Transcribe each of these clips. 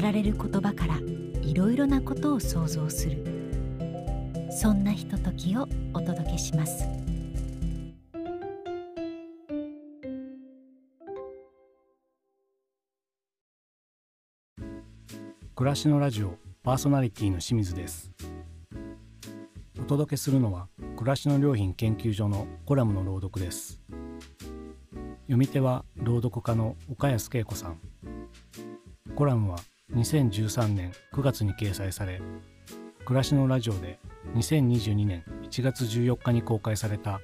られる言葉からいろいろなことを想像する。そんなひとときをお届けします。暮らしのラジオパーソナリティの清水です。お届けするのは暮らしの良品研究所のコラムの朗読です。読み手は朗読家の岡安恵子さん。コラムは2013年9月に掲載され暮らしのラジオで2022年1月14日に公開された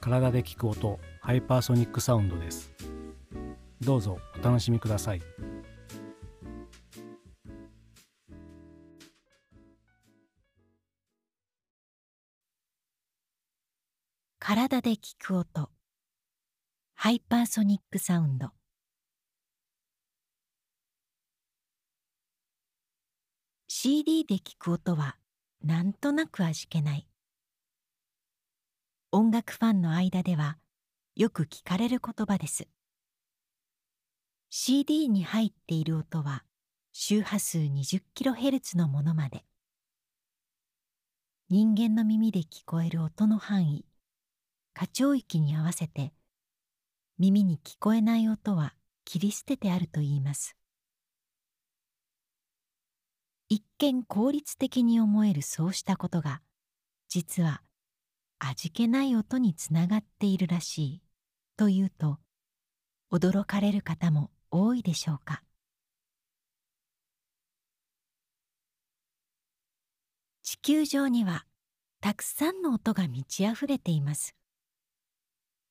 体で聞く音ハイパーソニックサウンドです。どうぞお楽しみください。体で聞く音。ハイパーソニックサウンド。CD で聞く音はなんとなく味気ない。音楽ファンの間ではよく聞かれる言葉です。CD に入っている音は周波数 20kHz のものまで。人間の耳で聞こえる音の範囲過聴域に合わせて耳に聞こえない音は切り捨ててあるといいます。見効率的に思えるそうしたことが実は味気ない音につながっているらしいというと驚かれる方も多いでしょうか。地球上にはたくさんの音が満ち溢れています。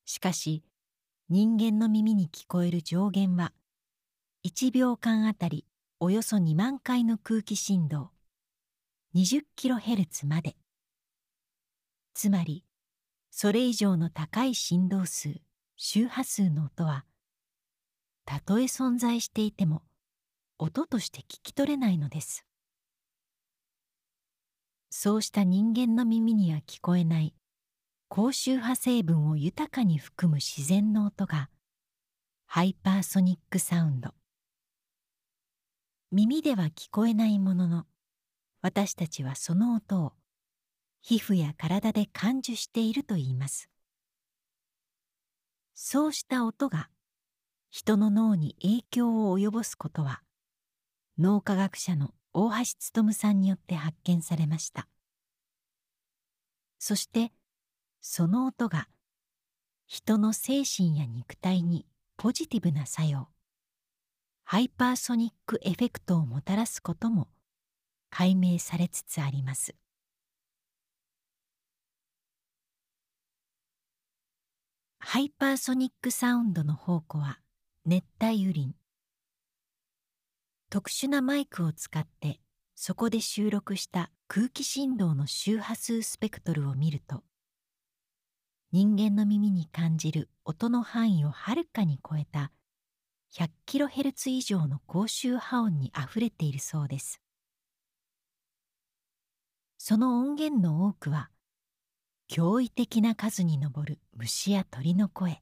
しかし人間の耳に聞こえる上限は1秒間あたりおよそ2万回の空気振動。20kHz まで。つまりそれ以上の高い振動数周波数の音はたとえ存在していても音として聞き取れないのです。そうした人間の耳には聞こえない高周波成分を豊かに含む自然の音がハイパーソニックサウンド。耳では聞こえないものの私たちはその音を皮膚や体で感受しているといいます。そうした音が人の脳に影響を及ぼすことは脳科学者の大橋力さんによって発見されました。そしてその音が人の精神や肉体にポジティブな作用ハイパーソニックエフェクトをもたらすことも解明されつつあります。ハイパーソニックサウンドの宝庫は熱帯雨林。特殊なマイクを使ってそこで収録した空気振動の周波数スペクトルを見ると人間の耳に感じる音の範囲をはるかに超えた 100kHz 以上の高周波音にあふれているそうです。その音源の多くは驚異的な数に上る虫や鳥の声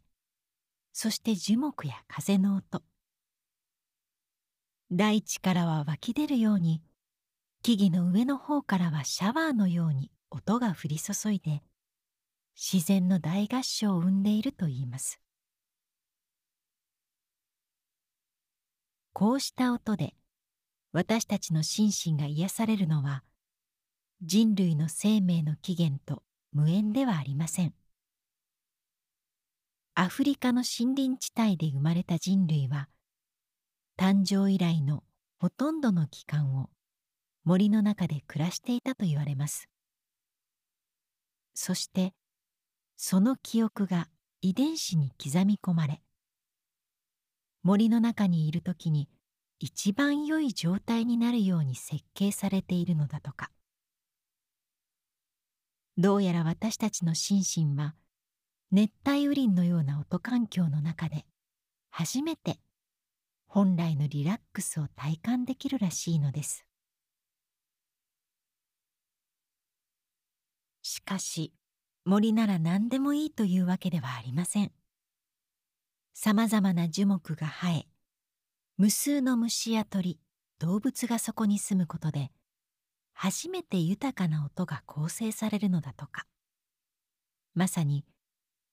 そして樹木や風の音。大地からは湧き出るように木々の上の方からはシャワーのように音が降り注いで自然の大合唱を生んでいるといいます。こうした音で私たちの心身が癒されるのは人類の生命の起源と無縁ではありません。アフリカの森林地帯で生まれた人類は誕生以来のほとんどの期間を森の中で暮らしていたと言われます。そしてその記憶が遺伝子に刻み込まれ森の中にいる時に一番良い状態になるように設計されているのだとか。どうやら私たちの心身は熱帯雨林のような音環境の中で初めて本来のリラックスを体感できるらしいのです。しかし森なら何でもいいというわけではありません。さまざまな樹木が生え無数の虫や鳥動物がそこに住むことで初めて豊かな音が構成されるのだとか。まさに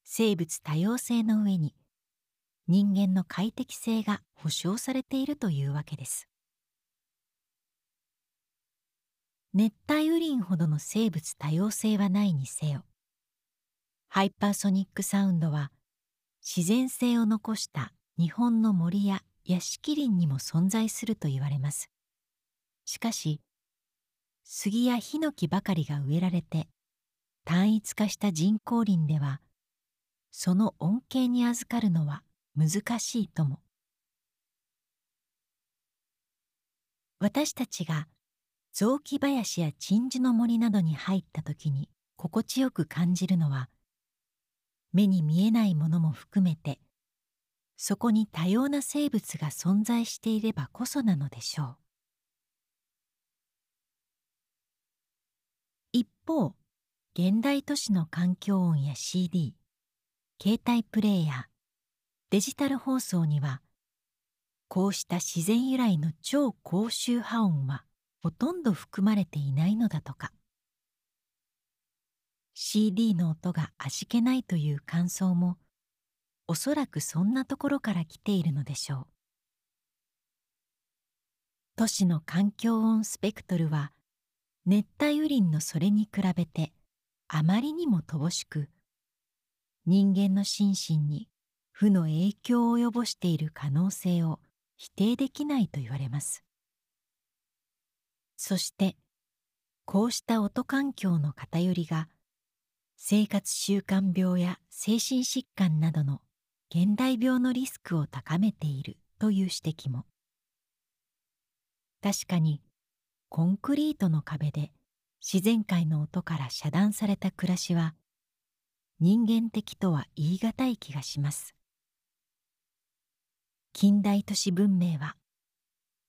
生物多様性の上に人間の快適性が保障されているというわけです。熱帯雨林ほどの生物多様性はないにせよハイパーソニックサウンドは自然性を残した日本の森や屋敷林にも存在すると言われます。しかし杉やヒノキばかりが植えられて単一化した人工林ではその恩恵に預かるのは難しいとも。私たちが雑木林や鎮守の森などに入った時に心地よく感じるのは目に見えないものも含めてそこに多様な生物が存在していればこそなのでしょう。一方現代都市の環境音や CD 携帯プレイヤーデジタル放送にはこうした自然由来の超高周波音はほとんど含まれていないのだとか。CD の音が味気ないという感想もおそらくそんなところから来ているのでしょう。都市の環境音スペクトルは熱帯雨林のそれに比べてあまりにも乏しく人間の心身に負の影響を及ぼしている可能性を否定できないと言われます。そしてこうした音環境の偏りが生活習慣病や精神疾患などの現代病のリスクを高めているという指摘も。確かにコンクリートの壁で自然界の音から遮断された暮らしは人間的とは言い難い気がします。近代都市文明は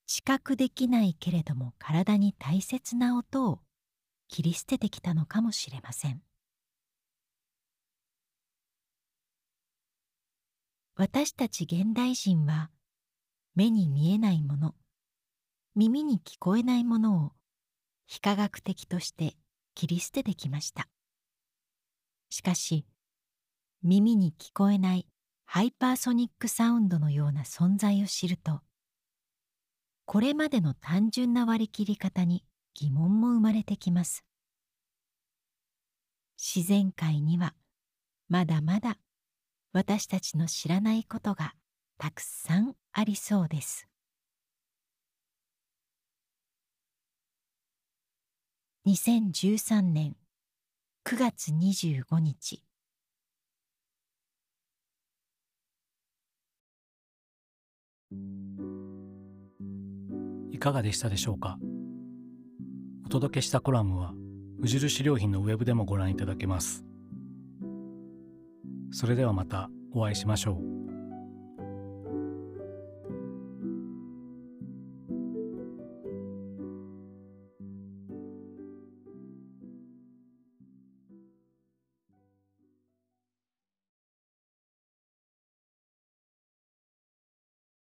知覚できないけれども体に大切な音を切り捨ててきたのかもしれません。私たち現代人は目に見えないもの耳に聞こえないものを非科学的として切り捨ててきました。しかし耳に聞こえないハイパーソニックサウンドのような存在を知るとこれまでの単純な割り切り方に疑問も生まれてきます。自然界にはまだまだ私たちの知らないことがたくさんありそうです。2013年9月25日。いかがでしたでしょうか？お届けしたコラムは無印良品のウェブでもご覧いただけます。それではまた。お会いしましょう。